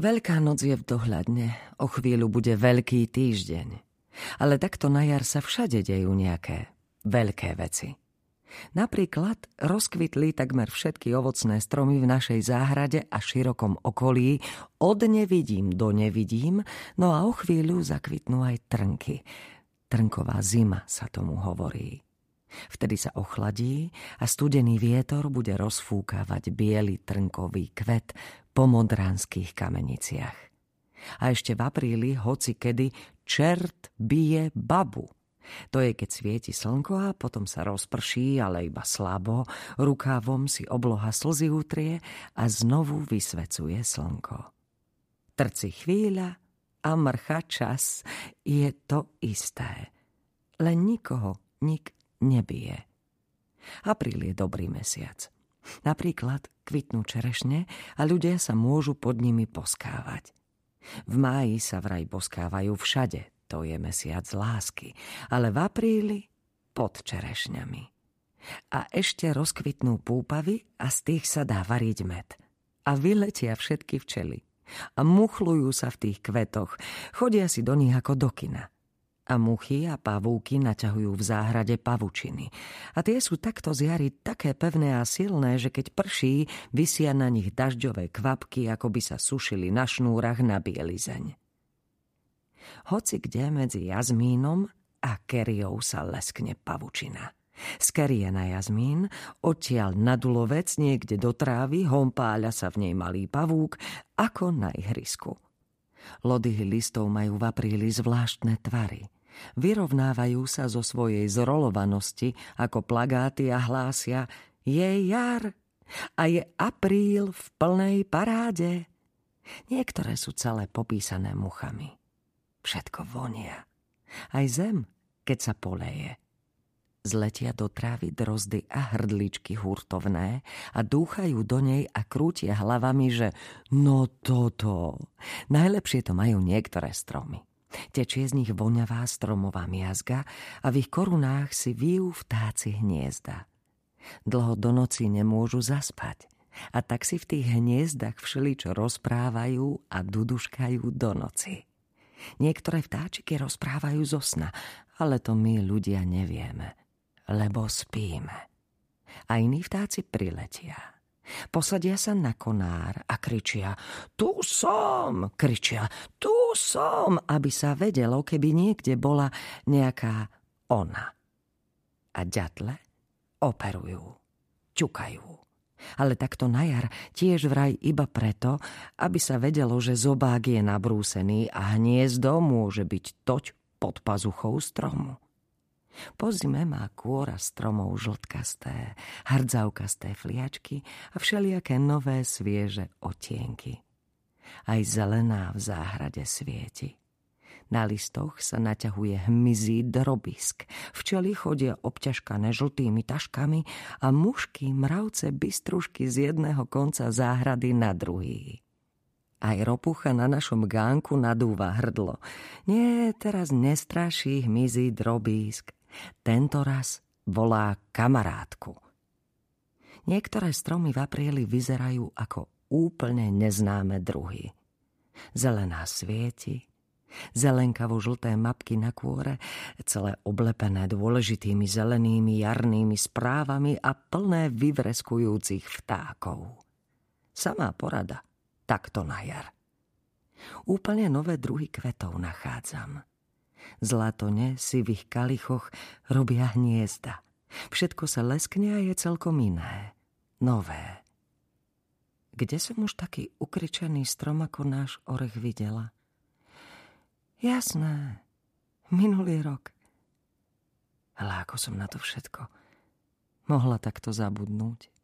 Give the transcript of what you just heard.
Veľká noc je v dohľadne, o chvíľu bude veľký týždeň. Ale takto na jar sa všade dejú nejaké veľké veci. Napríklad rozkvitli takmer všetky ovocné stromy v našej záhrade a širokom okolí, od nevidím do nevidím, no a o chvíľu zakvitnú aj trnky. Trnková zima sa tomu hovorí. Vtedy sa ochladí a studený vietor bude rozfúkavať biely trnkový kvet po modránskych kameniciach. A ešte v apríli, hoci kedy, čert bije babu. To je, keď svieti slnko a potom sa rozprší, ale iba slabo, rukávom si obloha slzy utrie a znovu vysvecuje slnko. Trci chvíľa a mrcha čas, je to isté. Len nikoho nik nebije. Apríl je dobrý mesiac. Napríklad kvitnú čerešne a ľudia sa môžu pod nimi poskávať. V máji sa vraj poskávajú všade, to je mesiac lásky, ale v apríli pod čerešňami. A ešte rozkvitnú púpavy a z tých sa dá variť med. A vyletia všetky včely. A muchlujú sa v tých kvetoch, chodia si do nich ako do kina a muchy a pavúky naťahujú v záhrade pavučiny. A tie sú takto z jary také pevné a silné, že keď prší, vysia na nich dažďové kvapky, ako by sa sušili na šnúrach na bielizeň. Hoci kde medzi jazmínom a keriou sa leskne pavučina. Z kerie na jazmín, odtiaľ na dulovec niekde do trávy, hompáľa sa v nej malý pavúk, ako na ihrisku. Lodyhy listov majú v apríli zvláštne tvary – Vyrovnávajú sa zo svojej zrolovanosti ako plagáty a hlásia je jar a je apríl v plnej paráde. Niektoré sú celé popísané muchami. Všetko vonia. Aj zem, keď sa poleje. Zletia do trávy drozdy a hrdličky hurtovné a dúchajú do nej a krútia hlavami, že no toto. Najlepšie to majú niektoré stromy. Tečie z nich voňavá stromová miazga a v ich korunách si vyjú vtáci hniezda. Dlho do noci nemôžu zaspať a tak si v tých hniezdach všeličo rozprávajú a duduškajú do noci. Niektoré vtáčiky rozprávajú zo sna, ale to my ľudia nevieme, lebo spíme. A iní vtáci priletia Posadia sa na konár a kričia Tu som! Kričia Tu som! Aby sa vedelo, keby niekde bola nejaká ona. A ďatle operujú, ťukajú. Ale takto na jar tiež vraj iba preto, aby sa vedelo, že zobák je nabrúsený a hniezdo môže byť toť pod pazuchou stromu. Po zime má kôra stromov žltkasté, hardzavkasté fliačky a všelijaké nové svieže otienky. Aj zelená v záhrade svieti. Na listoch sa naťahuje hmyzí drobisk. Včely chodia obťažkané žltými taškami a mušky mravce bystrušky z jedného konca záhrady na druhý. Aj ropucha na našom gánku nadúva hrdlo. Nie, teraz nestraší hmyzí drobísk. Tento raz volá kamarátku. Niektoré stromy v apríli vyzerajú ako úplne neznáme druhy. Zelená svieti, zelenkavo žlté mapky na kôre, celé oblepené dôležitými zelenými jarnými správami a plné vyvreskujúcich vtákov. Samá porada, takto na jar. Úplne nové druhy kvetov nachádzam – Zlatone si v ich kalichoch robia hniezda. Všetko sa leskne a je celkom iné. Nové. Kde som už taký ukričený strom ako náš orech videla? Jasné, minulý rok. Ale ako som na to všetko mohla takto zabudnúť?